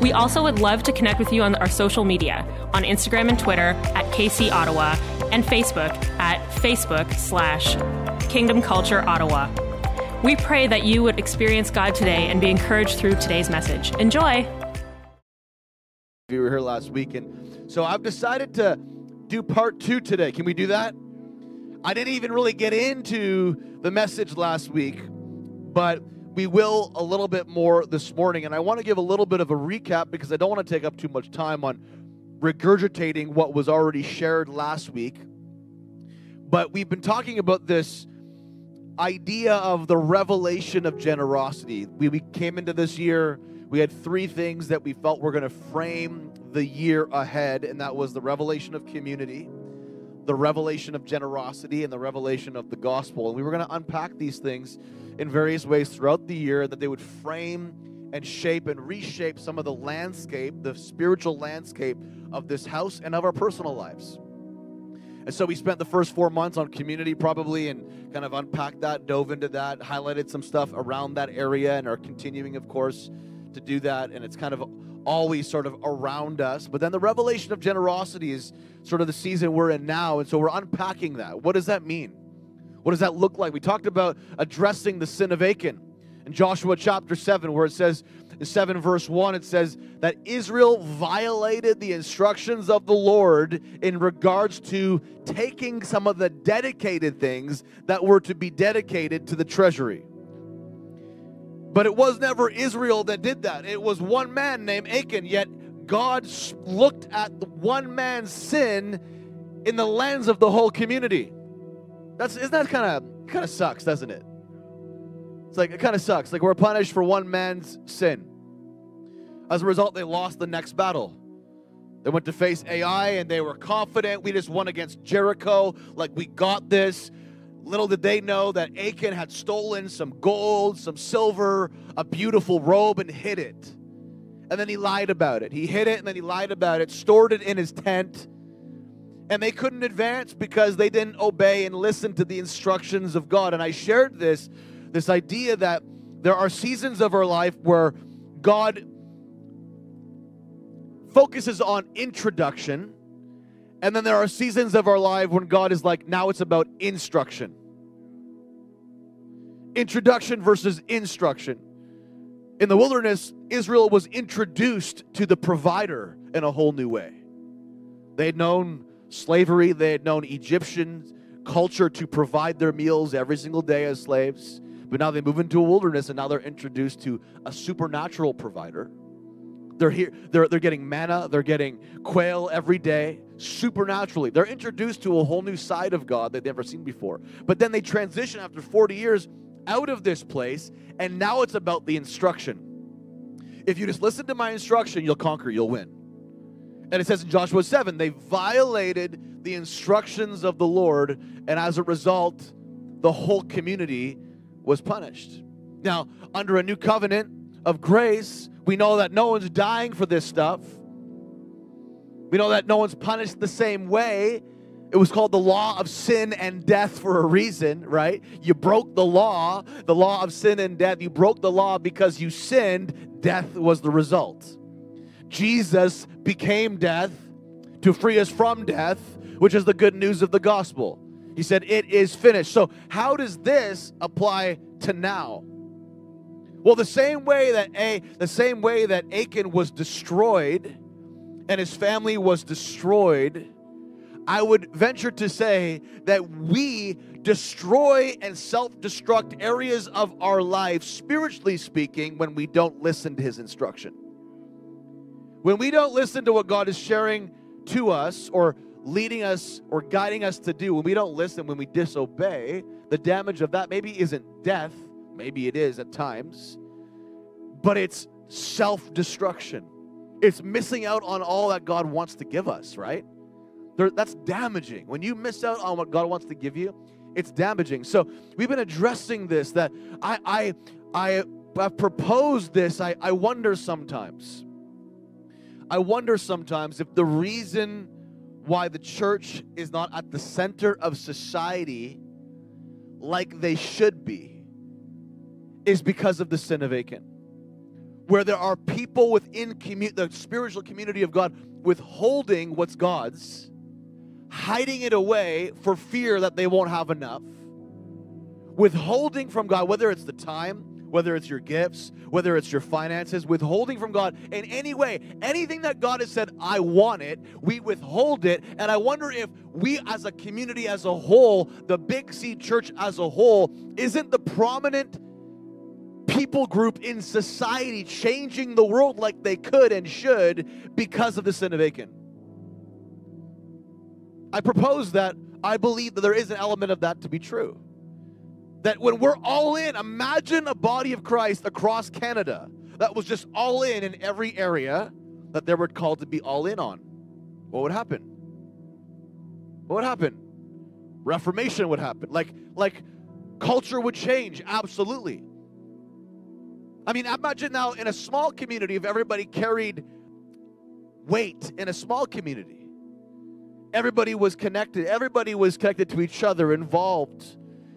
We also would love to connect with you on our social media on Instagram and Twitter at KC Ottawa and Facebook at Facebook slash Kingdom Culture Ottawa. We pray that you would experience God today and be encouraged through today's message. Enjoy! You were here last week, and so I've decided to do part two today. Can we do that? I didn't even really get into the message last week, but we will a little bit more this morning. And I want to give a little bit of a recap because I don't want to take up too much time on regurgitating what was already shared last week. But we've been talking about this idea of the revelation of generosity. We, we came into this year, we had three things that we felt were going to frame the year ahead, and that was the revelation of community, the revelation of generosity, and the revelation of the gospel. And we were going to unpack these things in various ways throughout the year that they would frame and shape and reshape some of the landscape, the spiritual landscape of this house and of our personal lives. And so we spent the first four months on community, probably, and kind of unpacked that, dove into that, highlighted some stuff around that area, and are continuing, of course, to do that. And it's kind of always sort of around us. But then the revelation of generosity is sort of the season we're in now. And so we're unpacking that. What does that mean? What does that look like? We talked about addressing the sin of Achan in Joshua chapter 7, where it says, in 7 verse 1, it says that Israel violated the instructions of the Lord in regards to taking some of the dedicated things that were to be dedicated to the treasury. But it was never Israel that did that. It was one man named Achan, yet God looked at one man's sin in the lens of the whole community. That's isn't that kind of kind of sucks, doesn't it? It's like it kind of sucks. Like we're punished for one man's sin. As a result, they lost the next battle. They went to face Ai and they were confident. We just won against Jericho. Like we got this. Little did they know that Achan had stolen some gold, some silver, a beautiful robe, and hid it. And then he lied about it. He hid it and then he lied about it, stored it in his tent and they couldn't advance because they didn't obey and listen to the instructions of God. And I shared this this idea that there are seasons of our life where God focuses on introduction, and then there are seasons of our life when God is like, now it's about instruction. Introduction versus instruction. In the wilderness, Israel was introduced to the provider in a whole new way. They had known slavery. They had known Egyptian culture to provide their meals every single day as slaves. But now they move into a wilderness and now they're introduced to a supernatural provider. They're here, they're, they're getting manna, they're getting quail every day, supernaturally. They're introduced to a whole new side of God they've never seen before. But then they transition after 40 years out of this place, and now it's about the instruction. If you just listen to my instruction, you'll conquer, you'll win. And it says in Joshua 7, they violated the instructions of the Lord, and as a result, the whole community was punished. Now, under a new covenant of grace, we know that no one's dying for this stuff. We know that no one's punished the same way. It was called the law of sin and death for a reason, right? You broke the law, the law of sin and death. You broke the law because you sinned, death was the result. Jesus became death to free us from death, which is the good news of the gospel. He said, It is finished. So, how does this apply to now? Well, the same way that a the same way that Achan was destroyed and his family was destroyed, I would venture to say that we destroy and self-destruct areas of our life spiritually speaking when we don't listen to his instruction. When we don't listen to what God is sharing to us or leading us or guiding us to do, when we don't listen, when we disobey, the damage of that maybe isn't death, maybe it is at times, but it's self destruction. it's missing out on all that God wants to give us, right? There, that's damaging. When you miss out on what God wants to give you, it's damaging. So we've been addressing this that I I I have proposed this. I, I wonder sometimes. I wonder sometimes if the reason why the church is not at the center of society like they should be is because of the sin of Achan. Where there are people within commu- the spiritual community of God withholding what's God's, hiding it away for fear that they won't have enough, withholding from God, whether it's the time, whether it's your gifts, whether it's your finances, withholding from God in any way, anything that God has said, I want it, we withhold it. And I wonder if we as a community as a whole, the Big C church as a whole, isn't the prominent people group in society changing the world like they could and should because of the sin of Achan. I propose that I believe that there is an element of that to be true. That when we're all in, imagine a body of Christ across Canada that was just all in in every area that they were called to be all in on. What would happen? What would happen? Reformation would happen. Like, like culture would change, absolutely. I mean, imagine now in a small community if everybody carried weight in a small community. Everybody was connected, everybody was connected to each other, involved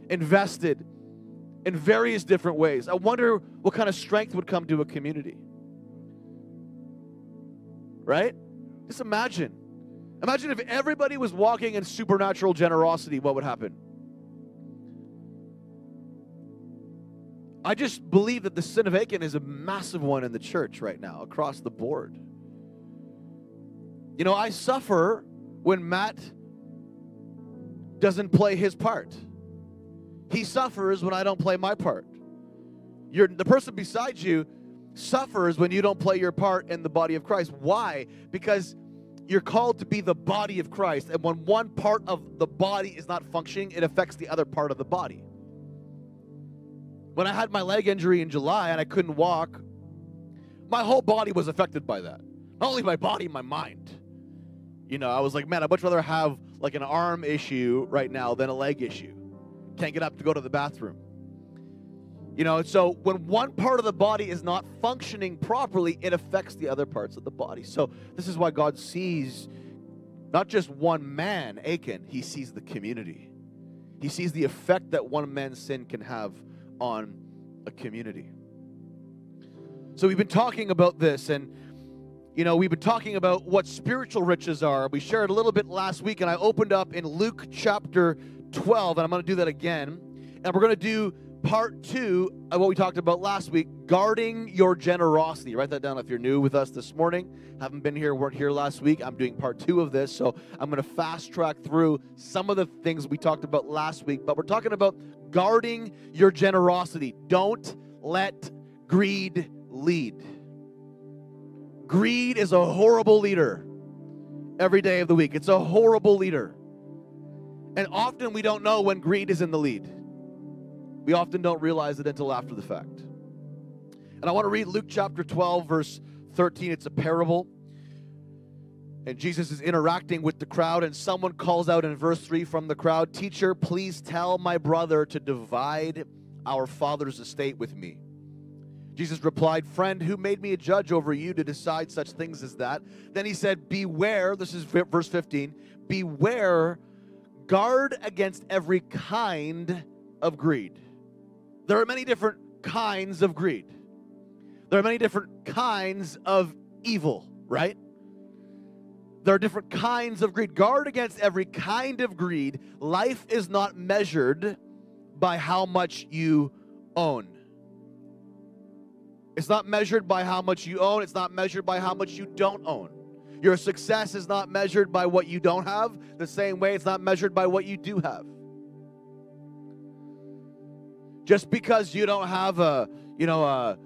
invested in various different ways. I wonder what kind of strength would come to a community. Right? Just imagine. Imagine if everybody was walking in supernatural generosity, what would happen? I just believe that the sin of Achan is a massive one in the church right now, across the board. You know, I suffer when Matt doesn't play his part. He suffers when I don't play my part. You're, the person beside you suffers when you don't play your part in the body of Christ. Why? Because you're called to be the body of Christ. And when one part of the body is not functioning, it affects the other part of the body. When I had my leg injury in July and I couldn't walk, my whole body was affected by that. Not only my body, my mind. You know, I was like, man, I'd much rather have like an arm issue right now than a leg issue can't get up to go to the bathroom. You know, so when one part of the body is not functioning properly, it affects the other parts of the body. So this is why God sees not just one man, Achan, he sees the community. He sees the effect that one man's sin can have on a community. So we've been talking about this and you know, we've been talking about what spiritual riches are. We shared a little bit last week and I opened up in Luke chapter 12, and I'm going to do that again. And we're going to do part two of what we talked about last week guarding your generosity. Write that down if you're new with us this morning. Haven't been here, weren't here last week. I'm doing part two of this. So I'm going to fast track through some of the things we talked about last week. But we're talking about guarding your generosity. Don't let greed lead. Greed is a horrible leader every day of the week. It's a horrible leader. And often we don't know when greed is in the lead. We often don't realize it until after the fact. And I want to read Luke chapter 12, verse 13. It's a parable. And Jesus is interacting with the crowd, and someone calls out in verse 3 from the crowd Teacher, please tell my brother to divide our father's estate with me. Jesus replied, Friend, who made me a judge over you to decide such things as that? Then he said, Beware, this is verse 15, beware guard against every kind of greed. There are many different kinds of greed. There are many different kinds of evil, right? There are different kinds of greed. Guard against every kind of greed. Life is not measured by how much you own. It's not measured by how much you own. It's not measured by how much you don't own. Your success is not measured by what you don't have, the same way it's not measured by what you do have. Just because you don't have a, you know, a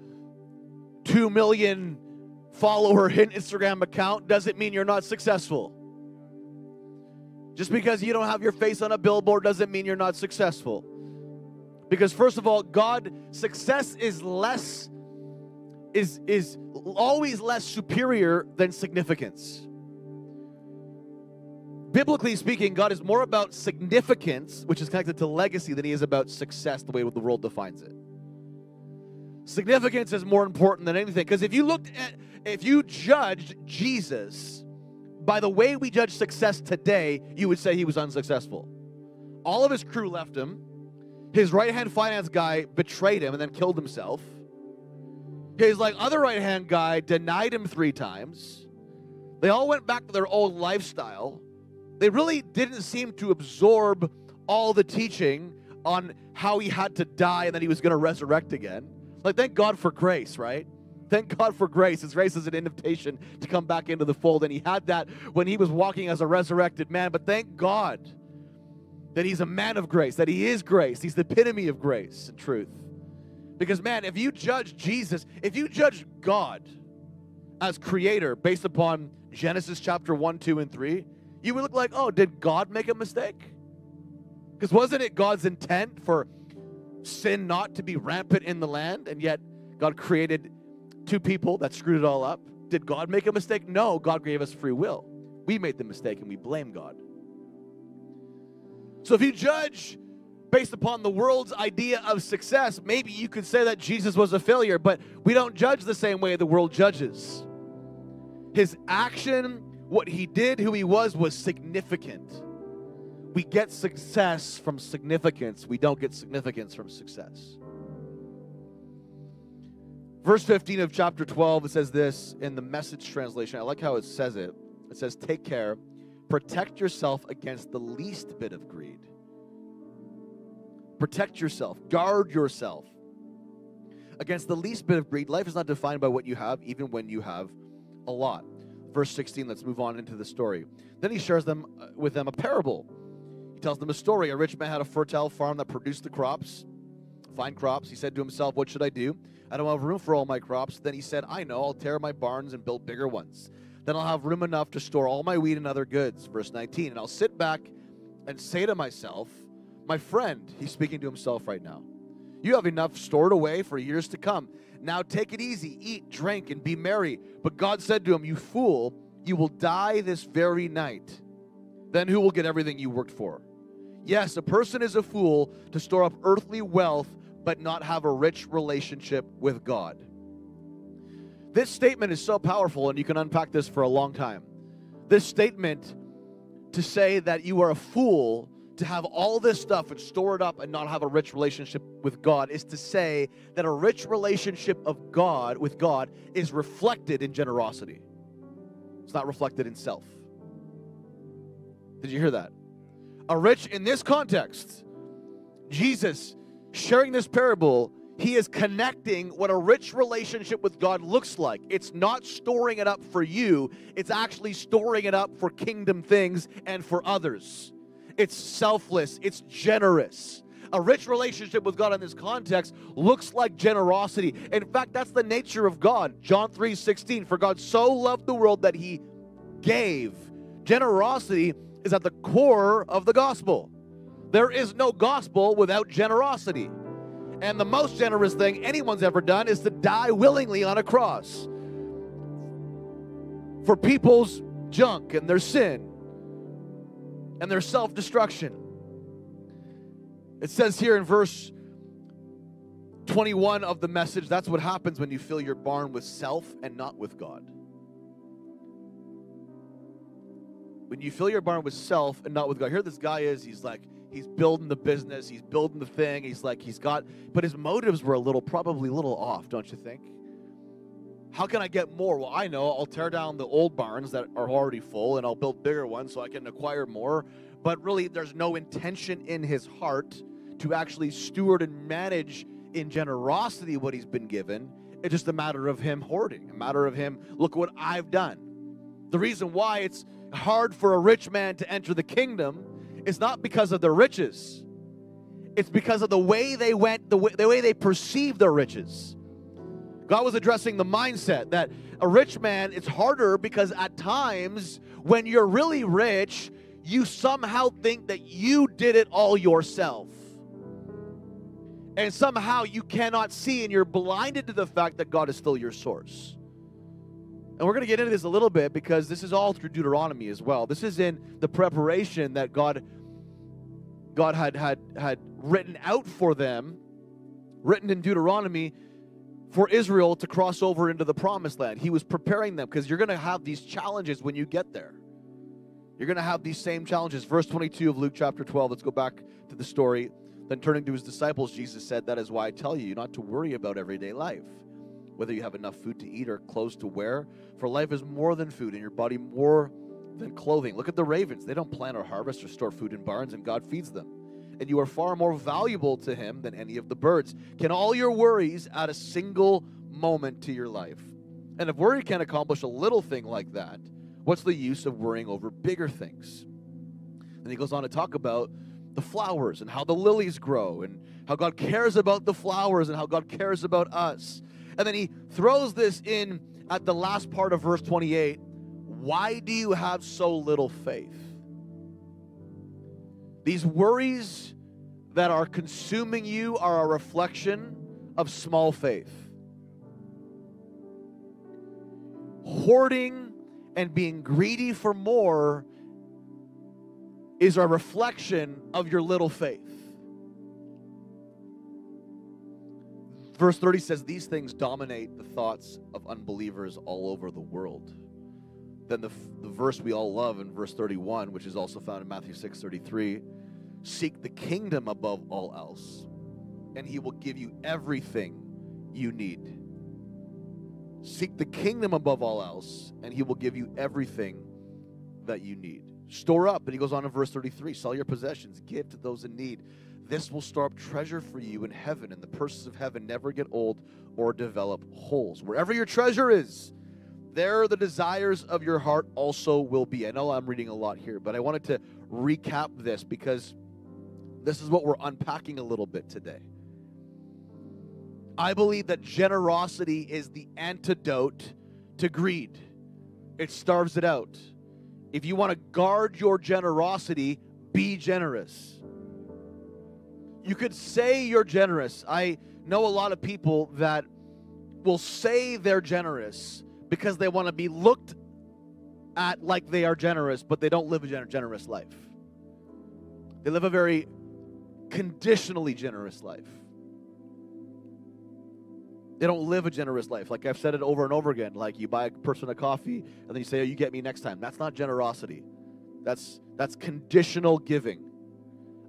2 million follower Instagram account doesn't mean you're not successful. Just because you don't have your face on a billboard doesn't mean you're not successful. Because first of all, God success is less is, is always less superior than significance. Biblically speaking, God is more about significance, which is connected to legacy, than he is about success, the way the world defines it. Significance is more important than anything. Because if you looked at, if you judged Jesus by the way we judge success today, you would say he was unsuccessful. All of his crew left him. His right hand finance guy betrayed him and then killed himself. His like other right hand guy denied him three times. They all went back to their old lifestyle. They really didn't seem to absorb all the teaching on how he had to die and that he was going to resurrect again. Like, thank God for grace, right? Thank God for grace. His grace is an invitation to come back into the fold. And he had that when he was walking as a resurrected man. But thank God that he's a man of grace, that he is grace. He's the epitome of grace and truth. Because, man, if you judge Jesus, if you judge God as creator based upon Genesis chapter 1, 2, and 3, you would look like, oh, did God make a mistake? Because wasn't it God's intent for sin not to be rampant in the land? And yet God created two people that screwed it all up. Did God make a mistake? No, God gave us free will. We made the mistake and we blame God. So if you judge based upon the world's idea of success, maybe you could say that Jesus was a failure, but we don't judge the same way the world judges. His action, what he did, who he was, was significant. We get success from significance, we don't get significance from success. Verse 15 of chapter 12, it says this in the message translation. I like how it says it. It says, Take care, protect yourself against the least bit of greed. Protect yourself, guard yourself against the least bit of greed. Life is not defined by what you have, even when you have a lot. Verse 16, let's move on into the story. Then he shares them uh, with them a parable. He tells them a story. A rich man had a fertile farm that produced the crops, fine crops. He said to himself, What should I do? I don't have room for all my crops. Then he said, I know, I'll tear my barns and build bigger ones. Then I'll have room enough to store all my wheat and other goods. Verse 19. And I'll sit back and say to myself, My friend, he's speaking to himself right now, you have enough stored away for years to come. Now take it easy, eat, drink, and be merry. But God said to him, You fool, you will die this very night. Then who will get everything you worked for? Yes, a person is a fool to store up earthly wealth but not have a rich relationship with God. This statement is so powerful, and you can unpack this for a long time. This statement to say that you are a fool to have all this stuff and store it up and not have a rich relationship with God is to say that a rich relationship of God with God is reflected in generosity. It's not reflected in self. Did you hear that? A rich in this context, Jesus sharing this parable, he is connecting what a rich relationship with God looks like. It's not storing it up for you, it's actually storing it up for kingdom things and for others. It's selfless, it's generous. A rich relationship with God in this context looks like generosity. In fact, that's the nature of God. John 3 16, for God so loved the world that he gave. Generosity is at the core of the gospel. There is no gospel without generosity. And the most generous thing anyone's ever done is to die willingly on a cross for people's junk and their sin and their self destruction. It says here in verse 21 of the message that's what happens when you fill your barn with self and not with God. When you fill your barn with self and not with God. Here, this guy is, he's like, he's building the business, he's building the thing. He's like, he's got, but his motives were a little, probably a little off, don't you think? How can I get more? Well, I know I'll tear down the old barns that are already full and I'll build bigger ones so I can acquire more. But really, there's no intention in his heart to actually steward and manage in generosity what he's been given. It's just a matter of him hoarding, a matter of him, look what I've done. The reason why it's hard for a rich man to enter the kingdom is not because of their riches. It's because of the way they went, the way, the way they perceived their riches. God was addressing the mindset that a rich man, it's harder because at times when you're really rich, you somehow think that you did it all yourself. And somehow you cannot see and you're blinded to the fact that God is still your source. And we're going to get into this a little bit because this is all through Deuteronomy as well. This is in the preparation that God God had had had written out for them, written in Deuteronomy for Israel to cross over into the promised land. He was preparing them because you're going to have these challenges when you get there. You're going to have these same challenges. Verse 22 of Luke chapter 12. Let's go back to the story. Then turning to his disciples, Jesus said, That is why I tell you not to worry about everyday life, whether you have enough food to eat or clothes to wear. For life is more than food, and your body more than clothing. Look at the ravens. They don't plant or harvest or store food in barns, and God feeds them. And you are far more valuable to Him than any of the birds. Can all your worries add a single moment to your life? And if worry can accomplish a little thing like that, what's the use of worrying over bigger things? And he goes on to talk about the flowers and how the lilies grow and how God cares about the flowers and how God cares about us. And then he throws this in at the last part of verse 28 Why do you have so little faith? These worries that are consuming you are a reflection of small faith. Hoarding and being greedy for more is a reflection of your little faith. Verse 30 says, These things dominate the thoughts of unbelievers all over the world. Then the, the verse we all love in verse 31, which is also found in Matthew 6 33, seek the kingdom above all else, and he will give you everything you need. Seek the kingdom above all else, and he will give you everything that you need. Store up. And he goes on in verse 33 sell your possessions, give to those in need. This will store up treasure for you in heaven, and the purses of heaven never get old or develop holes. Wherever your treasure is, there the desires of your heart also will be. I know I'm reading a lot here, but I wanted to recap this because this is what we're unpacking a little bit today. I believe that generosity is the antidote to greed, it starves it out. If you want to guard your generosity, be generous. You could say you're generous. I know a lot of people that will say they're generous because they want to be looked at like they are generous, but they don't live a generous life. They live a very conditionally generous life. They don't live a generous life. Like I've said it over and over again. Like you buy a person a coffee and then you say, "Oh, you get me next time." That's not generosity. That's that's conditional giving.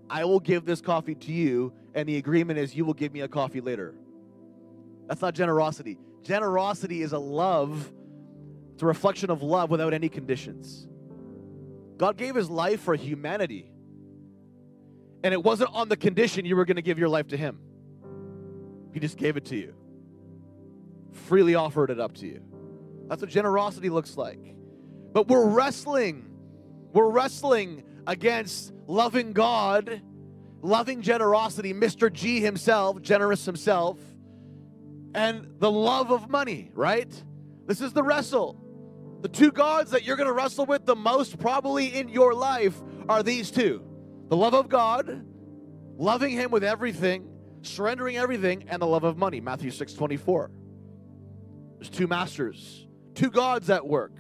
I will give this coffee to you, and the agreement is you will give me a coffee later. That's not generosity. Generosity is a love. It's a reflection of love without any conditions. God gave his life for humanity. And it wasn't on the condition you were going to give your life to him. He just gave it to you freely offered it up to you. That's what generosity looks like. But we're wrestling. We're wrestling against loving God, loving generosity, Mr. G himself, generous himself, and the love of money, right? This is the wrestle. The two gods that you're going to wrestle with the most probably in your life are these two the love of God, loving Him with everything, surrendering everything, and the love of money. Matthew 6 24. There's two masters, two gods at work.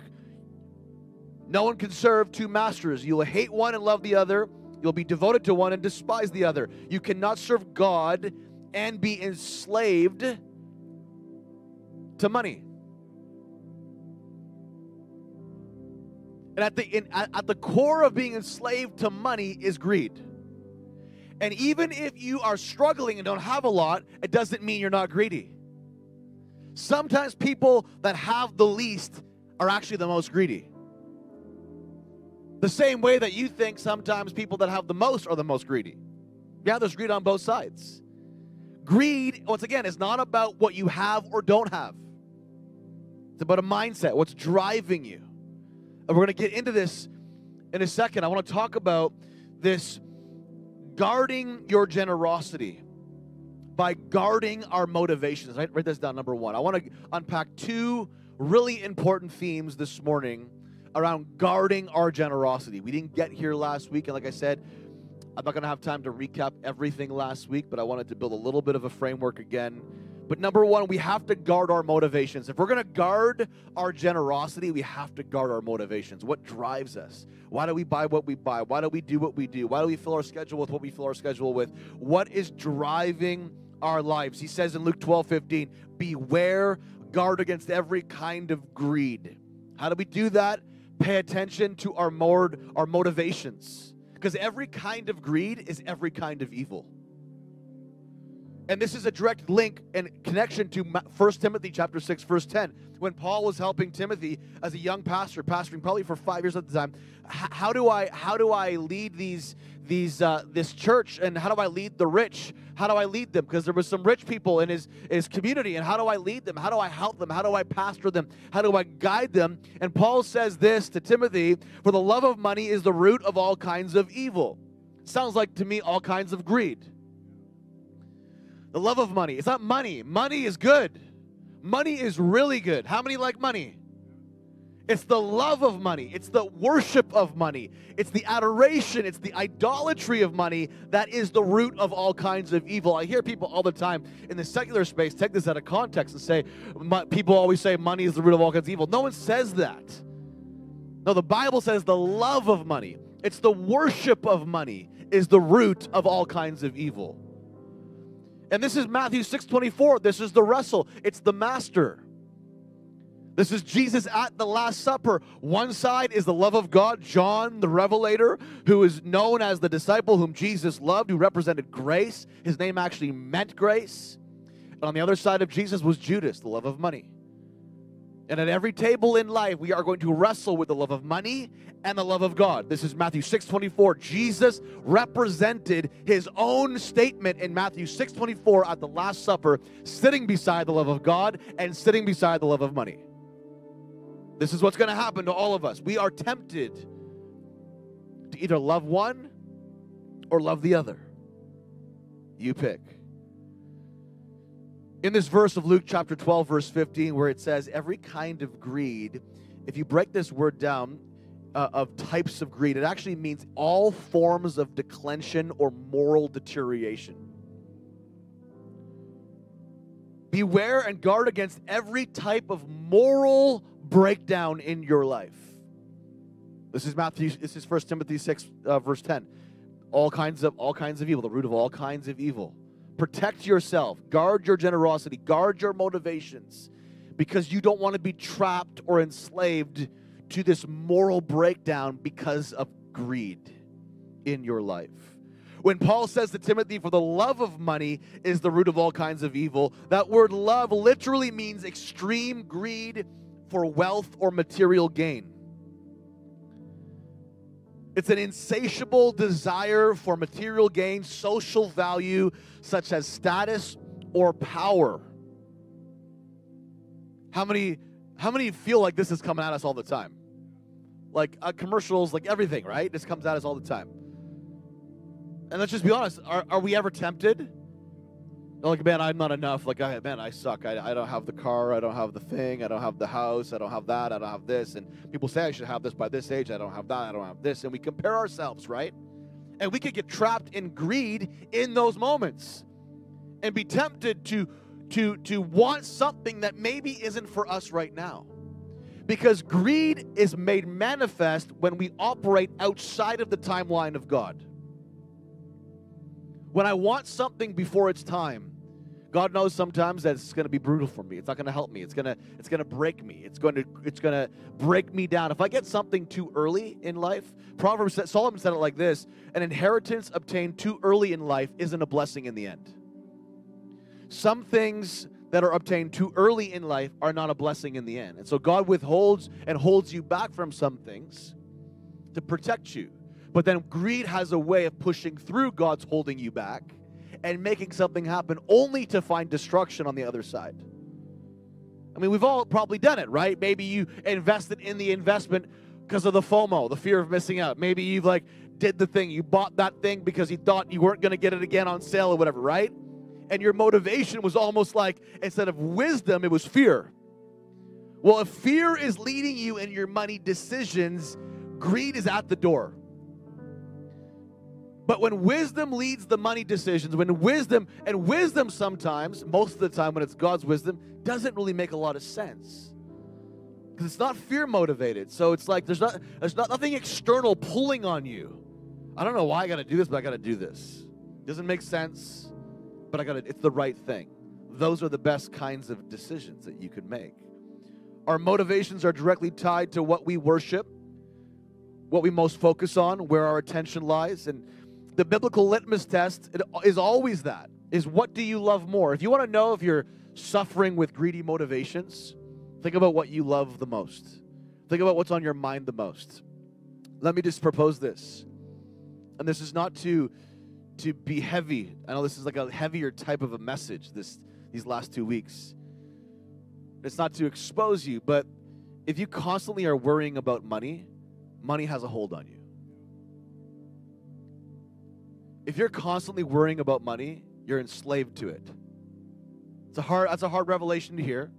No one can serve two masters. You'll hate one and love the other. You'll be devoted to one and despise the other. You cannot serve God and be enslaved to money. And at the, in, at the core of being enslaved to money is greed. And even if you are struggling and don't have a lot, it doesn't mean you're not greedy. Sometimes people that have the least are actually the most greedy. The same way that you think sometimes people that have the most are the most greedy. Yeah, there's greed on both sides. Greed, once again, is not about what you have or don't have. It's about a mindset, what's driving you. And we're going to get into this in a second. I want to talk about this guarding your generosity by guarding our motivations. Right? Write this down, number one. I want to unpack two really important themes this morning around guarding our generosity. We didn't get here last week, and like I said, I'm not going to have time to recap everything last week, but I wanted to build a little bit of a framework again. But number one, we have to guard our motivations. If we're going to guard our generosity, we have to guard our motivations. What drives us? Why do we buy what we buy? Why do we do what we do? Why do we fill our schedule with what we fill our schedule with? What is driving our lives? He says in Luke 12 15, beware, guard against every kind of greed. How do we do that? Pay attention to our, more, our motivations. Because every kind of greed is every kind of evil. And this is a direct link and connection to 1 Timothy chapter 6 verse 10. When Paul was helping Timothy as a young pastor, pastoring probably for 5 years at the time, how do I how do I lead these these uh, this church and how do I lead the rich? How do I lead them? Because there was some rich people in his his community, and how do I lead them? How do I help them? How do I pastor them? How do I guide them? And Paul says this to Timothy: "For the love of money is the root of all kinds of evil." Sounds like to me all kinds of greed. The love of money. It's not money. Money is good. Money is really good. How many like money? It's the love of money. It's the worship of money. It's the adoration. It's the idolatry of money that is the root of all kinds of evil. I hear people all the time in the secular space take this out of context and say, people always say money is the root of all kinds of evil. No one says that. No, the Bible says the love of money, it's the worship of money is the root of all kinds of evil. And this is Matthew 6:24. This is the wrestle. It's the master. This is Jesus at the Last Supper. One side is the love of God, John the Revelator, who is known as the disciple whom Jesus loved, who represented grace. His name actually meant grace. And on the other side of Jesus was Judas, the love of money. And at every table in life, we are going to wrestle with the love of money and the love of God. This is Matthew 6:24. Jesus represented his own statement in Matthew 6:24 at the Last Supper, sitting beside the love of God and sitting beside the love of money. This is what's going to happen to all of us. We are tempted to either love one or love the other. You pick in this verse of Luke chapter 12, verse 15, where it says, Every kind of greed, if you break this word down uh, of types of greed, it actually means all forms of declension or moral deterioration. Beware and guard against every type of moral breakdown in your life. This is Matthew, this is 1 Timothy 6, uh, verse 10. All kinds of all kinds of evil, the root of all kinds of evil Protect yourself, guard your generosity, guard your motivations, because you don't want to be trapped or enslaved to this moral breakdown because of greed in your life. When Paul says to Timothy, For the love of money is the root of all kinds of evil, that word love literally means extreme greed for wealth or material gain. It's an insatiable desire for material gain, social value, such as status or power. How many, how many feel like this is coming at us all the time? Like uh, commercials, like everything, right? This comes at us all the time. And let's just be honest are, are we ever tempted? Like, man, I'm not enough. Like, I, man, I suck. I, I don't have the car. I don't have the thing. I don't have the house. I don't have that. I don't have this. And people say I should have this by this age. I don't have that. I don't have this. And we compare ourselves, right? And we could get trapped in greed in those moments and be tempted to, to, to want something that maybe isn't for us right now. Because greed is made manifest when we operate outside of the timeline of God. When I want something before it's time, God knows sometimes that it's going to be brutal for me. It's not going to help me. It's going to it's going to break me. It's going to it's going to break me down. If I get something too early in life, Proverbs Solomon said it like this, an inheritance obtained too early in life isn't a blessing in the end. Some things that are obtained too early in life are not a blessing in the end. And so God withholds and holds you back from some things to protect you. But then greed has a way of pushing through God's holding you back and making something happen only to find destruction on the other side. I mean, we've all probably done it, right? Maybe you invested in the investment because of the FOMO, the fear of missing out. Maybe you've like did the thing, you bought that thing because you thought you weren't going to get it again on sale or whatever, right? And your motivation was almost like instead of wisdom, it was fear. Well, if fear is leading you in your money decisions, greed is at the door. But when wisdom leads the money decisions, when wisdom, and wisdom sometimes, most of the time when it's God's wisdom, doesn't really make a lot of sense. Because it's not fear motivated. So it's like there's not there's not nothing external pulling on you. I don't know why I gotta do this, but I gotta do this. Doesn't make sense, but I gotta it's the right thing. Those are the best kinds of decisions that you can make. Our motivations are directly tied to what we worship, what we most focus on, where our attention lies. And the biblical litmus test is always that is what do you love more? If you want to know if you're suffering with greedy motivations, think about what you love the most. Think about what's on your mind the most. Let me just propose this. And this is not to to be heavy. I know this is like a heavier type of a message this these last 2 weeks. It's not to expose you, but if you constantly are worrying about money, money has a hold on you. If you're constantly worrying about money, you're enslaved to it. It's a hard that's a hard revelation to hear.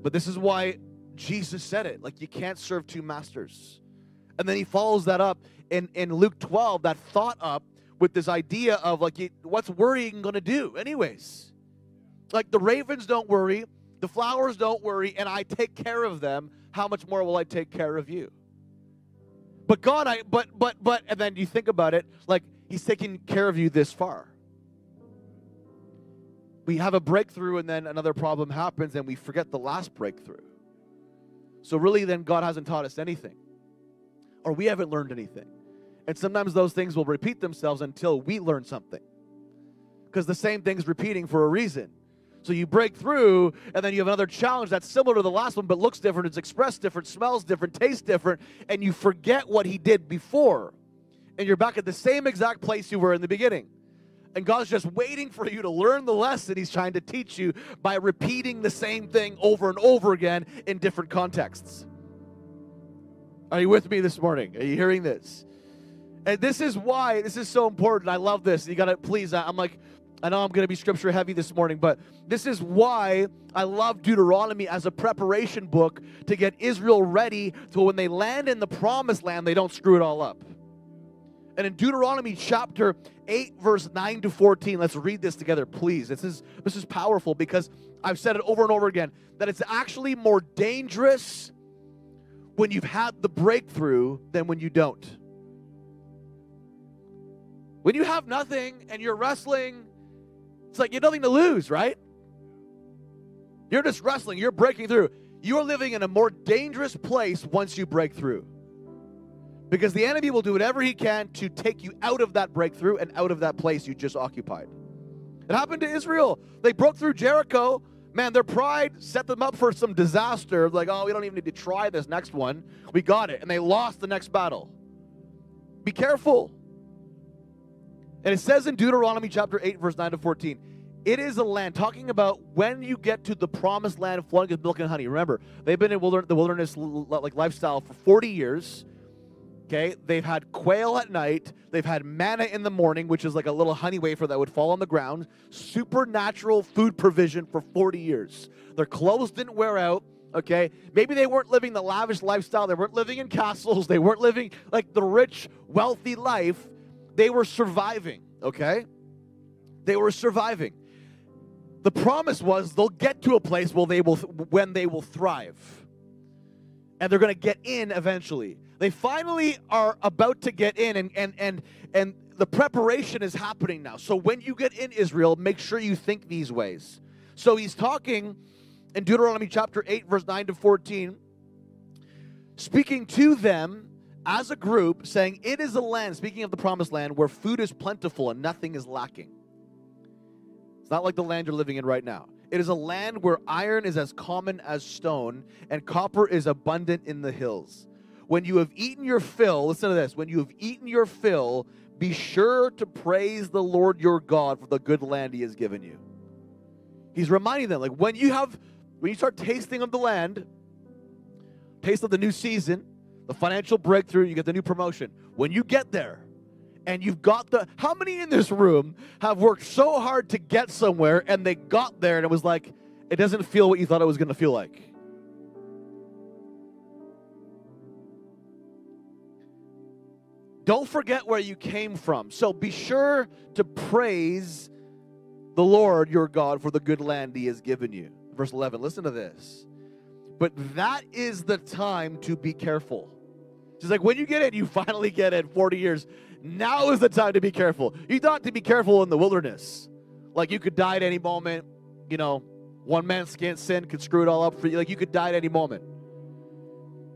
But this is why Jesus said it. Like you can't serve two masters. And then he follows that up in, in Luke 12, that thought up with this idea of like what's worrying gonna do, anyways? Like the ravens don't worry, the flowers don't worry, and I take care of them. How much more will I take care of you? But God, I but but but and then you think about it, like He's taking care of you this far. We have a breakthrough and then another problem happens and we forget the last breakthrough. So really then God hasn't taught us anything. Or we haven't learned anything. And sometimes those things will repeat themselves until we learn something. Because the same thing's repeating for a reason. So you break through, and then you have another challenge that's similar to the last one, but looks different, it's expressed different, smells different, tastes different, and you forget what he did before. And you're back at the same exact place you were in the beginning. And God's just waiting for you to learn the lesson He's trying to teach you by repeating the same thing over and over again in different contexts. Are you with me this morning? Are you hearing this? And this is why this is so important. I love this. You got to please, I'm like, I know I'm going to be scripture heavy this morning, but this is why I love Deuteronomy as a preparation book to get Israel ready to when they land in the promised land, they don't screw it all up. And in Deuteronomy chapter 8, verse 9 to 14, let's read this together, please. This is, this is powerful because I've said it over and over again that it's actually more dangerous when you've had the breakthrough than when you don't. When you have nothing and you're wrestling it's like you have nothing to lose, right? You're just wrestling, you're breaking through. You're living in a more dangerous place once you break through. Because the enemy will do whatever he can to take you out of that breakthrough and out of that place you just occupied. It happened to Israel. They broke through Jericho. Man, their pride set them up for some disaster. Like, oh, we don't even need to try this next one. We got it. And they lost the next battle. Be careful. And it says in Deuteronomy chapter 8, verse 9 to 14, it is a land, talking about when you get to the promised land flowing with milk and honey. Remember, they've been in the wilderness like lifestyle for 40 years. Okay, they've had quail at night. They've had manna in the morning, which is like a little honey wafer that would fall on the ground. Supernatural food provision for 40 years. Their clothes didn't wear out. Okay, maybe they weren't living the lavish lifestyle. They weren't living in castles. They weren't living like the rich, wealthy life they were surviving, okay? They were surviving. The promise was they'll get to a place where they will when they will thrive. And they're going to get in eventually. They finally are about to get in and and and and the preparation is happening now. So when you get in Israel, make sure you think these ways. So he's talking in Deuteronomy chapter 8 verse 9 to 14 speaking to them as a group saying, It is a land, speaking of the promised land, where food is plentiful and nothing is lacking. It's not like the land you're living in right now. It is a land where iron is as common as stone and copper is abundant in the hills. When you have eaten your fill, listen to this when you have eaten your fill, be sure to praise the Lord your God for the good land he has given you. He's reminding them, like, when you have, when you start tasting of the land, taste of the new season, the financial breakthrough, you get the new promotion. When you get there and you've got the, how many in this room have worked so hard to get somewhere and they got there and it was like, it doesn't feel what you thought it was going to feel like? Don't forget where you came from. So be sure to praise the Lord your God for the good land he has given you. Verse 11, listen to this. But that is the time to be careful. She's like, when you get it, you finally get it 40 years. Now is the time to be careful. You thought to be careful in the wilderness. Like you could die at any moment. You know, one man's sin could screw it all up for you. Like you could die at any moment.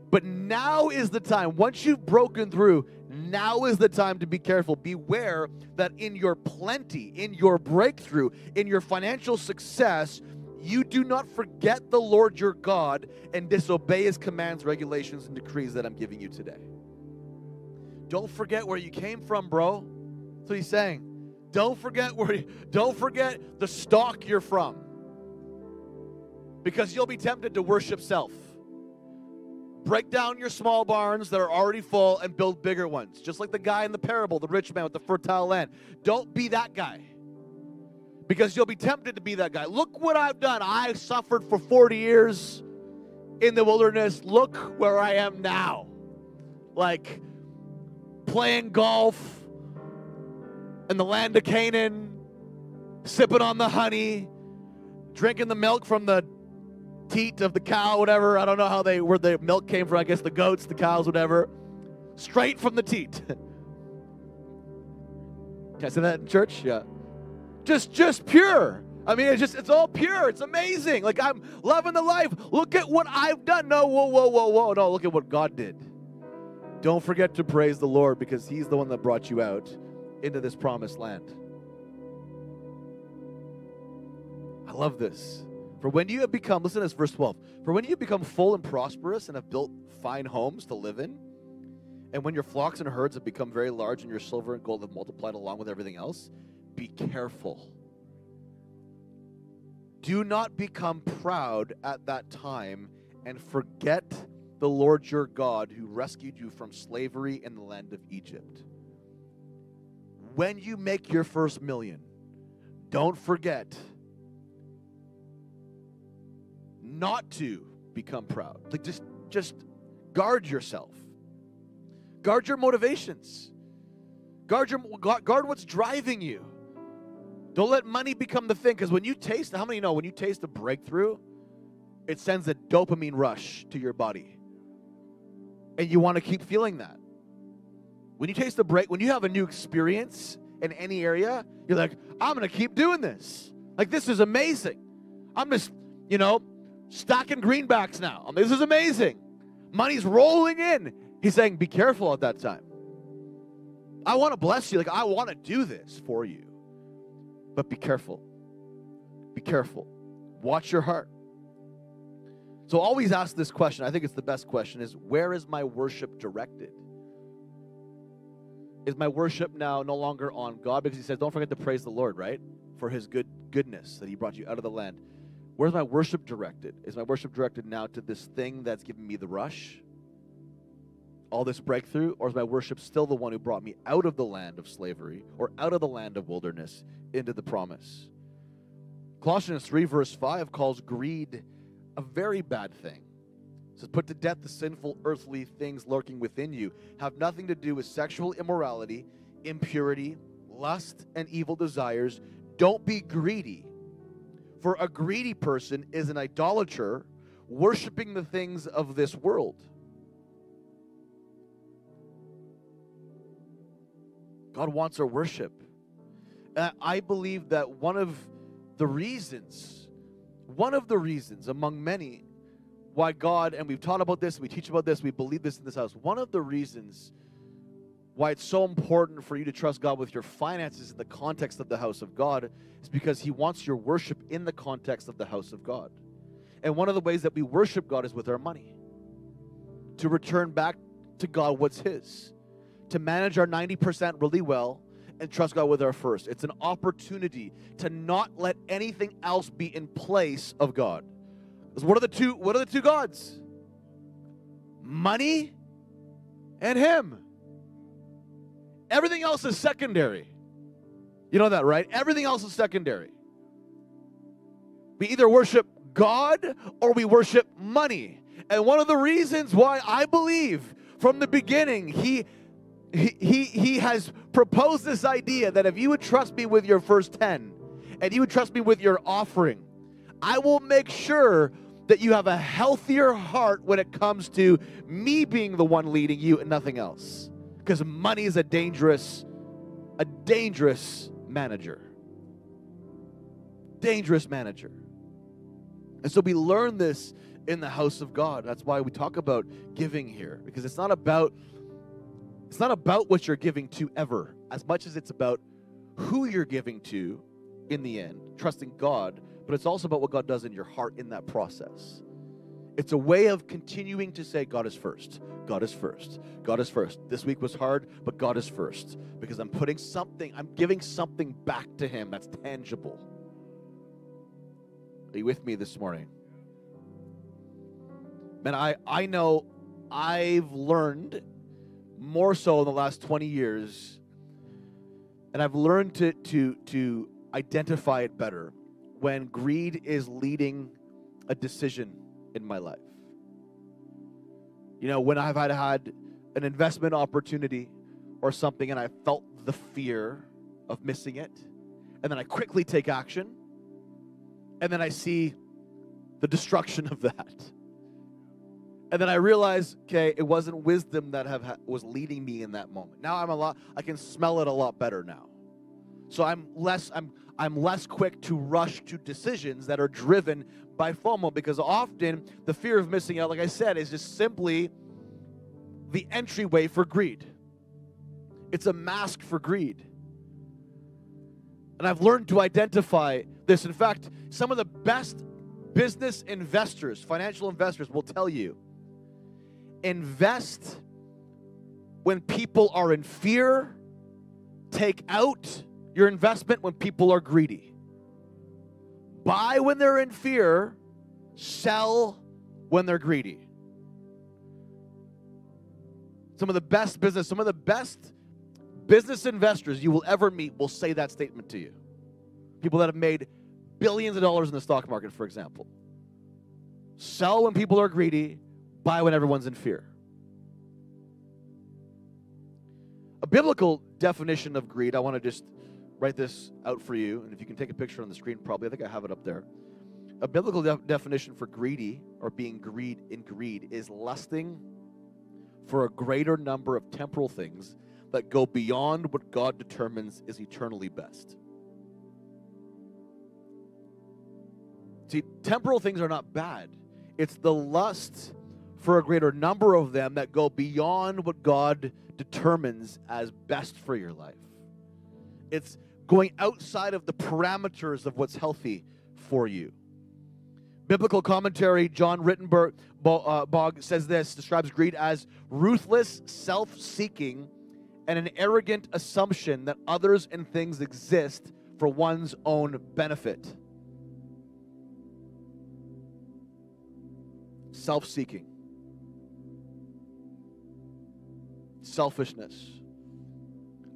But now is the time. Once you've broken through, now is the time to be careful. Beware that in your plenty, in your breakthrough, in your financial success, you do not forget the Lord your God and disobey his commands, regulations, and decrees that I'm giving you today. Don't forget where you came from, bro. That's what he's saying. Don't forget where you, don't forget the stock you're from. Because you'll be tempted to worship self. Break down your small barns that are already full and build bigger ones. Just like the guy in the parable, the rich man with the fertile land. Don't be that guy. Because you'll be tempted to be that guy. Look what I've done. I suffered for 40 years in the wilderness. Look where I am now. Like playing golf in the land of Canaan, sipping on the honey, drinking the milk from the teat of the cow, whatever. I don't know how they where the milk came from. I guess the goats, the cows, whatever. Straight from the teat. Can I say that in church? Yeah. Just just pure. I mean, it's just it's all pure. It's amazing. Like I'm loving the life. Look at what I've done. No, whoa, whoa, whoa, whoa. No, look at what God did. Don't forget to praise the Lord because He's the one that brought you out into this promised land. I love this. For when you have become, listen to this, verse 12. For when you become full and prosperous and have built fine homes to live in, and when your flocks and herds have become very large and your silver and gold have multiplied along with everything else, be careful. Do not become proud at that time and forget the Lord your God who rescued you from slavery in the land of Egypt. When you make your first million, don't forget not to become proud. Like just just guard yourself. Guard your motivations. Guard your guard what's driving you. Don't let money become the thing because when you taste, how many know when you taste a breakthrough, it sends a dopamine rush to your body. And you want to keep feeling that. When you taste a break, when you have a new experience in any area, you're like, I'm going to keep doing this. Like, this is amazing. I'm just, you know, stacking greenbacks now. This is amazing. Money's rolling in. He's saying, be careful at that time. I want to bless you. Like, I want to do this for you. But be careful. Be careful. Watch your heart. So always ask this question. I think it's the best question is where is my worship directed? Is my worship now no longer on God? Because he says, don't forget to praise the Lord, right? For his good goodness that he brought you out of the land. Where's my worship directed? Is my worship directed now to this thing that's giving me the rush? All this breakthrough? Or is my worship still the one who brought me out of the land of slavery or out of the land of wilderness into the promise? Colossians 3, verse 5 calls greed a very bad thing. It says, Put to death the sinful earthly things lurking within you. Have nothing to do with sexual immorality, impurity, lust, and evil desires. Don't be greedy for a greedy person is an idolater, worshiping the things of this world. God wants our worship. And I believe that one of the reasons, one of the reasons among many why God, and we've taught about this, we teach about this, we believe this in this house, one of the reasons why it's so important for you to trust God with your finances in the context of the house of God is because He wants your worship in the context of the house of God. And one of the ways that we worship God is with our money to return back to God what's His, to manage our 90% really well and trust God with our first. It's an opportunity to not let anything else be in place of God. Because what are the two what are the two gods? Money and him. Everything else is secondary. You know that, right? Everything else is secondary. We either worship God or we worship money. And one of the reasons why I believe from the beginning, He he, he, has proposed this idea that if you would trust me with your first 10 and you would trust me with your offering, I will make sure that you have a healthier heart when it comes to me being the one leading you and nothing else. Because money is a dangerous, a dangerous manager. Dangerous manager. And so we learn this in the house of God. That's why we talk about giving here. Because it's not about it's not about what you're giving to ever, as much as it's about who you're giving to in the end, trusting God but it's also about what God does in your heart in that process. It's a way of continuing to say, God is first. God is first. God is first. This week was hard, but God is first because I'm putting something, I'm giving something back to Him that's tangible. Are you with me this morning? Man, I, I know I've learned more so in the last 20 years, and I've learned to, to, to identify it better when greed is leading a decision in my life. You know, when I've had had an investment opportunity or something and I felt the fear of missing it, and then I quickly take action, and then I see the destruction of that. And then I realized, okay, it wasn't wisdom that have ha- was leading me in that moment. Now I'm a lot I can smell it a lot better now. So I'm less I'm I'm less quick to rush to decisions that are driven by FOMO because often the fear of missing out, like I said, is just simply the entryway for greed. It's a mask for greed. And I've learned to identify this. In fact, some of the best business investors, financial investors, will tell you invest when people are in fear, take out your investment when people are greedy. Buy when they're in fear, sell when they're greedy. Some of the best business, some of the best business investors you will ever meet will say that statement to you. People that have made billions of dollars in the stock market, for example. Sell when people are greedy, buy when everyone's in fear. A biblical definition of greed, I want to just write this out for you, and if you can take a picture on the screen, probably I think I have it up there. A biblical definition for greedy or being greed in greed is lusting for a greater number of temporal things that go beyond what God determines is eternally best. See, temporal things are not bad. It's the lust for a greater number of them that go beyond what God determines as best for your life. It's going outside of the parameters of what's healthy for you. Biblical commentary, John Rittenberg uh, Bog says this describes greed as ruthless self seeking and an arrogant assumption that others and things exist for one's own benefit. Self seeking, selfishness.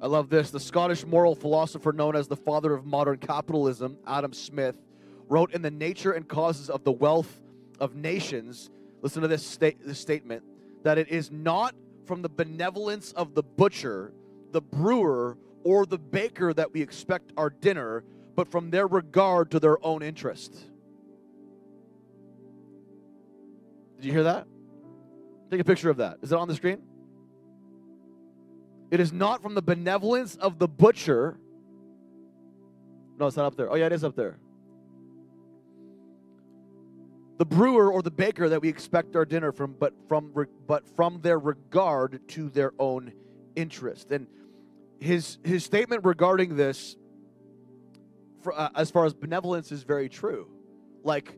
I love this. The Scottish moral philosopher known as the father of modern capitalism, Adam Smith, wrote in The Nature and Causes of the Wealth of Nations, listen to this, sta- this statement, that it is not from the benevolence of the butcher, the brewer, or the baker that we expect our dinner, but from their regard to their own interest. Did you hear that? Take a picture of that. Is it on the screen? It is not from the benevolence of the butcher. No, it's not up there. Oh, yeah, it is up there. The brewer or the baker that we expect our dinner from, but from but from their regard to their own interest. And his his statement regarding this, for, uh, as far as benevolence, is very true. Like,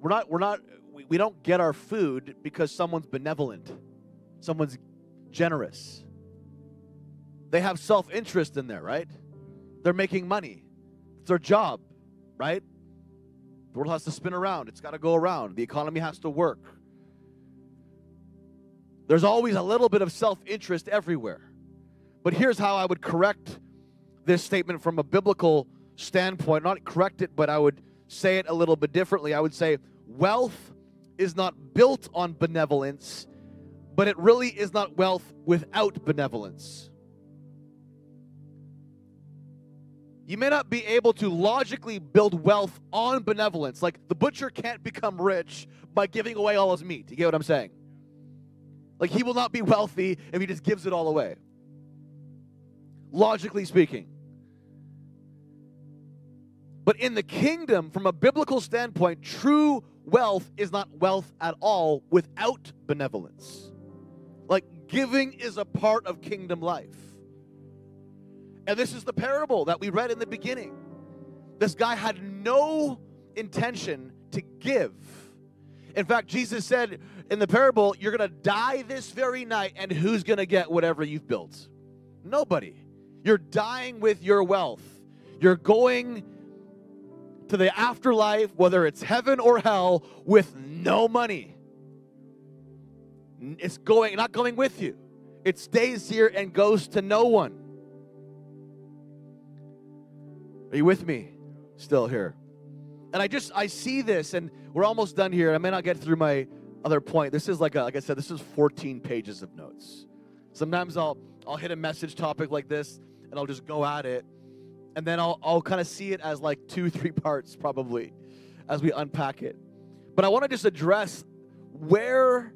we're not we're not we, we don't get our food because someone's benevolent, someone's generous they have self interest in there, right? They're making money. It's their job, right? The world has to spin around, it's got to go around, the economy has to work. There's always a little bit of self interest everywhere. But here's how I would correct this statement from a biblical standpoint. Not correct it, but I would say it a little bit differently. I would say wealth is not built on benevolence, but it really is not wealth without benevolence. You may not be able to logically build wealth on benevolence. Like the butcher can't become rich by giving away all his meat. You get what I'm saying? Like he will not be wealthy if he just gives it all away. Logically speaking. But in the kingdom, from a biblical standpoint, true wealth is not wealth at all without benevolence. Like giving is a part of kingdom life. And this is the parable that we read in the beginning. This guy had no intention to give. In fact, Jesus said in the parable, You're going to die this very night, and who's going to get whatever you've built? Nobody. You're dying with your wealth. You're going to the afterlife, whether it's heaven or hell, with no money. It's going, not going with you. It stays here and goes to no one. Are you with me still here? And I just I see this, and we're almost done here. I may not get through my other point. This is like a, like I said, this is 14 pages of notes. Sometimes I'll I'll hit a message topic like this, and I'll just go at it, and then I'll I'll kind of see it as like two three parts probably, as we unpack it. But I want to just address where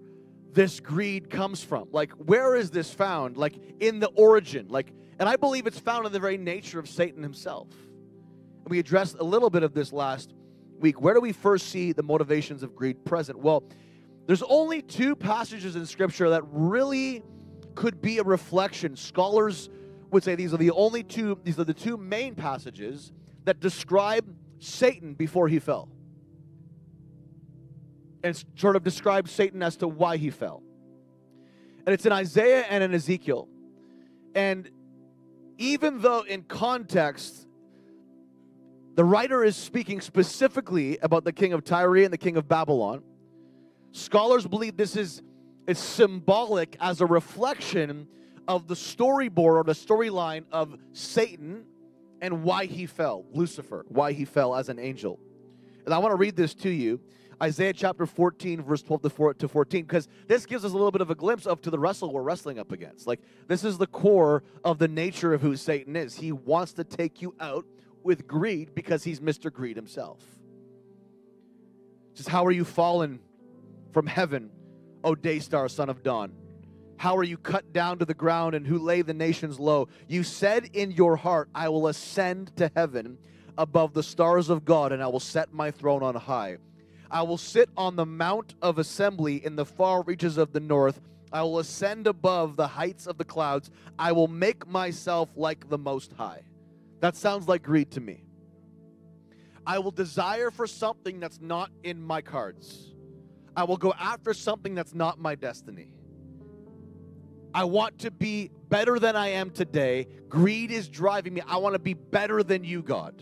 this greed comes from. Like where is this found? Like in the origin. Like, and I believe it's found in the very nature of Satan himself. We addressed a little bit of this last week. Where do we first see the motivations of greed present? Well, there's only two passages in Scripture that really could be a reflection. Scholars would say these are the only two, these are the two main passages that describe Satan before he fell. And sort of describe Satan as to why he fell. And it's in Isaiah and in Ezekiel. And even though in context the writer is speaking specifically about the king of Tyre and the king of Babylon. Scholars believe this is, is symbolic as a reflection of the storyboard or the storyline of Satan and why he fell, Lucifer, why he fell as an angel. And I want to read this to you. Isaiah chapter 14, verse 12 to 14, because this gives us a little bit of a glimpse of to the wrestle we're wrestling up against. Like, this is the core of the nature of who Satan is. He wants to take you out with greed because he's Mr. Greed himself. Just how are you fallen from heaven, O day star, son of dawn? How are you cut down to the ground and who lay the nations low? You said in your heart, I will ascend to heaven above the stars of God and I will set my throne on high. I will sit on the mount of assembly in the far reaches of the north. I will ascend above the heights of the clouds. I will make myself like the Most High. That sounds like greed to me. I will desire for something that's not in my cards. I will go after something that's not my destiny. I want to be better than I am today. Greed is driving me. I want to be better than you, God.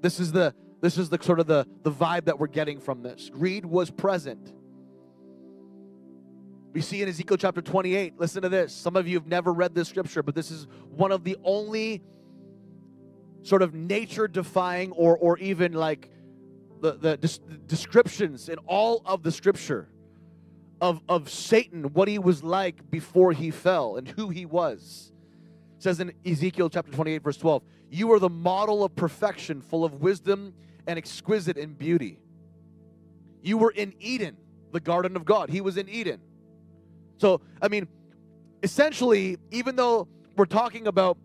This is the this is the sort of the, the vibe that we're getting from this. Greed was present. We see in Ezekiel chapter 28, listen to this. Some of you have never read this scripture, but this is one of the only sort of nature defying or, or even like the, the des- descriptions in all of the scripture of, of Satan, what he was like before he fell and who he was. It says in Ezekiel chapter 28, verse 12, You are the model of perfection, full of wisdom and exquisite in beauty. You were in Eden, the garden of God. He was in Eden. So, I mean, essentially, even though we're talking about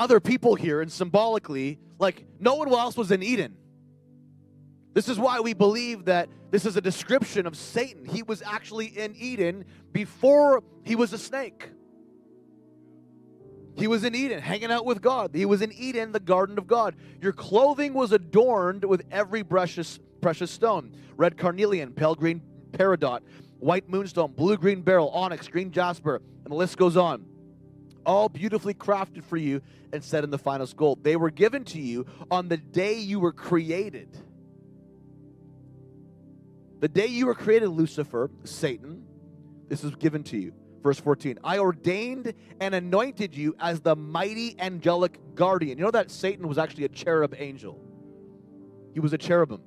other people here, and symbolically, like no one else was in Eden. This is why we believe that this is a description of Satan. He was actually in Eden before he was a snake. He was in Eden, hanging out with God. He was in Eden, the garden of God. Your clothing was adorned with every precious, precious stone red carnelian, pale green peridot, white moonstone, blue green beryl, onyx, green jasper, and the list goes on all beautifully crafted for you and set in the finest gold. They were given to you on the day you were created. The day you were created, Lucifer, Satan, this is given to you. Verse 14 I ordained and anointed you as the mighty angelic guardian. You know that Satan was actually a cherub angel, he was a cherubim.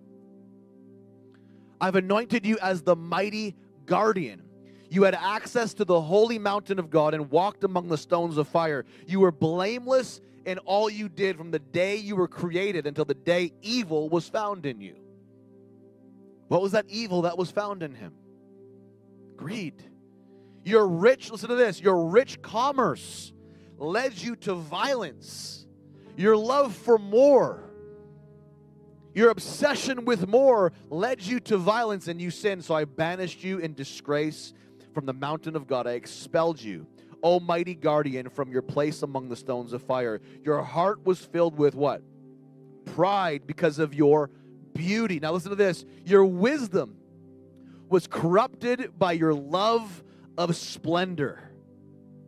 I've anointed you as the mighty guardian. You had access to the holy mountain of God and walked among the stones of fire. You were blameless in all you did from the day you were created until the day evil was found in you. What was that evil that was found in him? Greed. Your rich, listen to this, your rich commerce led you to violence. Your love for more, your obsession with more led you to violence and you sinned. So I banished you in disgrace from the mountain of God. I expelled you, Almighty guardian, from your place among the stones of fire. Your heart was filled with what? Pride because of your beauty. Now listen to this. Your wisdom was corrupted by your love of splendor.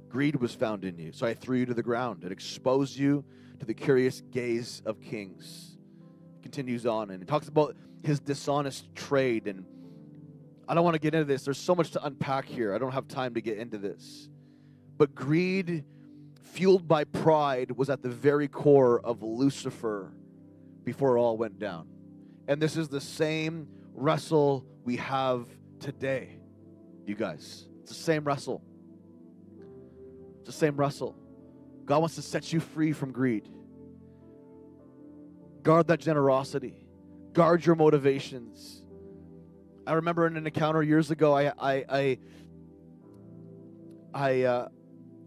Greed was found in you. So I threw you to the ground and exposed you to the curious gaze of kings. continues on and it talks about his dishonest trade. And I don't want to get into this. There's so much to unpack here. I don't have time to get into this. But greed, fueled by pride, was at the very core of Lucifer before it all went down. And this is the same wrestle we have today, you guys. It's the same wrestle. It's the same wrestle. God wants to set you free from greed. Guard that generosity. Guard your motivations. I remember in an encounter years ago, I, I, I, I, uh,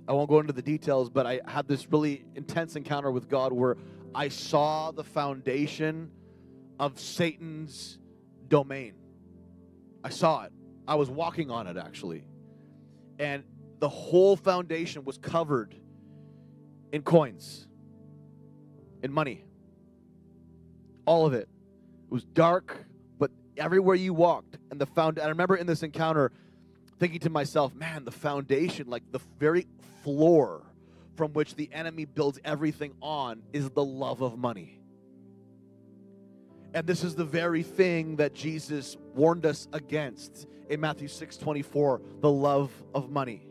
I won't go into the details, but I had this really intense encounter with God where I saw the foundation of Satan's domain. I saw it. I was walking on it actually. And the whole foundation was covered in coins, in money. All of it. It was dark, everywhere you walked, and the found. I remember in this encounter thinking to myself, man, the foundation, like the very floor from which the enemy builds everything on, is the love of money. And this is the very thing that Jesus warned us against in Matthew 6 24, the love of money.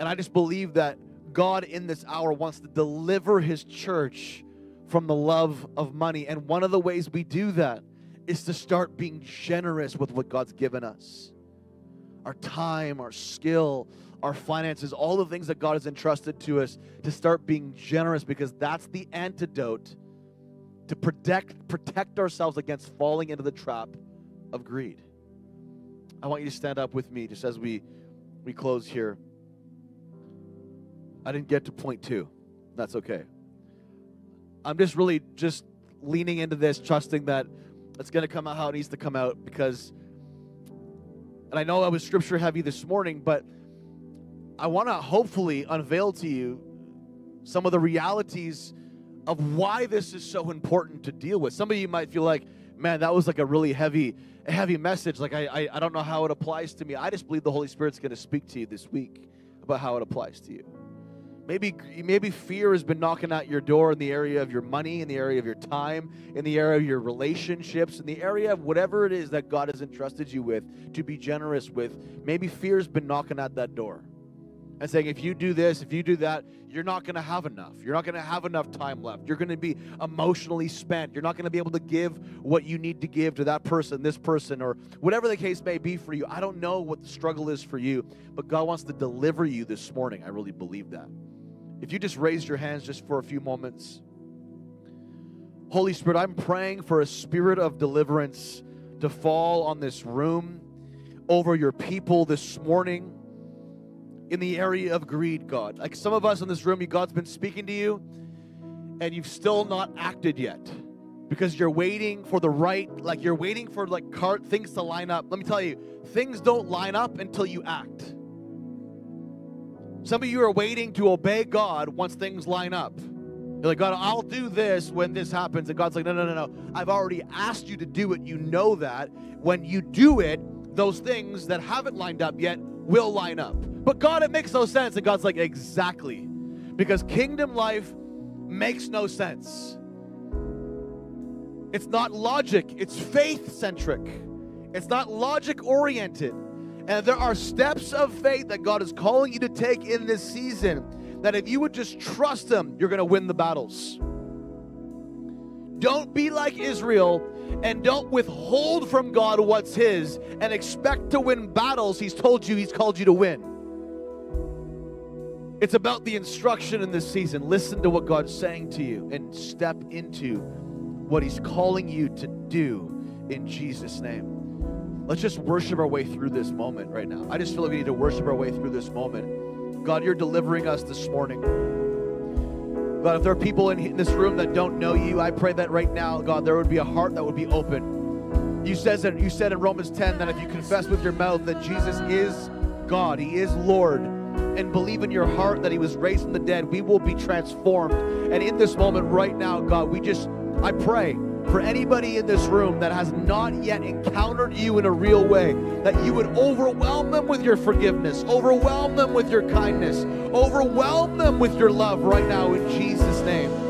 And I just believe that God in this hour wants to deliver his church from the love of money. And one of the ways we do that is to start being generous with what God's given us our time, our skill, our finances, all the things that God has entrusted to us, to start being generous because that's the antidote to protect, protect ourselves against falling into the trap of greed. I want you to stand up with me just as we, we close here. I didn't get to point two. That's okay. I'm just really just leaning into this, trusting that it's going to come out how it needs to come out because, and I know I was scripture heavy this morning, but I want to hopefully unveil to you some of the realities of why this is so important to deal with. Some of you might feel like, man, that was like a really heavy, heavy message. Like I, I, I don't know how it applies to me. I just believe the Holy Spirit's going to speak to you this week about how it applies to you. Maybe, maybe fear has been knocking at your door in the area of your money, in the area of your time, in the area of your relationships, in the area of whatever it is that God has entrusted you with to be generous with. Maybe fear's been knocking at that door and saying, if you do this, if you do that, you're not going to have enough. You're not going to have enough time left. You're going to be emotionally spent. You're not going to be able to give what you need to give to that person, this person, or whatever the case may be for you. I don't know what the struggle is for you, but God wants to deliver you this morning. I really believe that. If you just raised your hands just for a few moments. Holy Spirit, I'm praying for a spirit of deliverance to fall on this room, over your people this morning in the area of greed, God. Like some of us in this room, God's been speaking to you and you've still not acted yet because you're waiting for the right, like you're waiting for like cart things to line up. Let me tell you, things don't line up until you act. Some of you are waiting to obey God once things line up. You're like, God, I'll do this when this happens. And God's like, no, no, no, no. I've already asked you to do it. You know that. When you do it, those things that haven't lined up yet will line up. But God, it makes no sense. And God's like, exactly. Because kingdom life makes no sense. It's not logic, it's faith centric. It's not logic oriented. And there are steps of faith that God is calling you to take in this season that if you would just trust Him, you're going to win the battles. Don't be like Israel and don't withhold from God what's His and expect to win battles He's told you He's called you to win. It's about the instruction in this season. Listen to what God's saying to you and step into what He's calling you to do in Jesus' name. Let's just worship our way through this moment right now. I just feel like we need to worship our way through this moment. God, you're delivering us this morning. God, if there are people in this room that don't know you, I pray that right now, God, there would be a heart that would be open. You says that you said in Romans 10 that if you confess with your mouth that Jesus is God, He is Lord, and believe in your heart that He was raised from the dead, we will be transformed. And in this moment right now, God, we just I pray for anybody in this room that has not yet encountered you in a real way, that you would overwhelm them with your forgiveness, overwhelm them with your kindness, overwhelm them with your love right now in Jesus' name.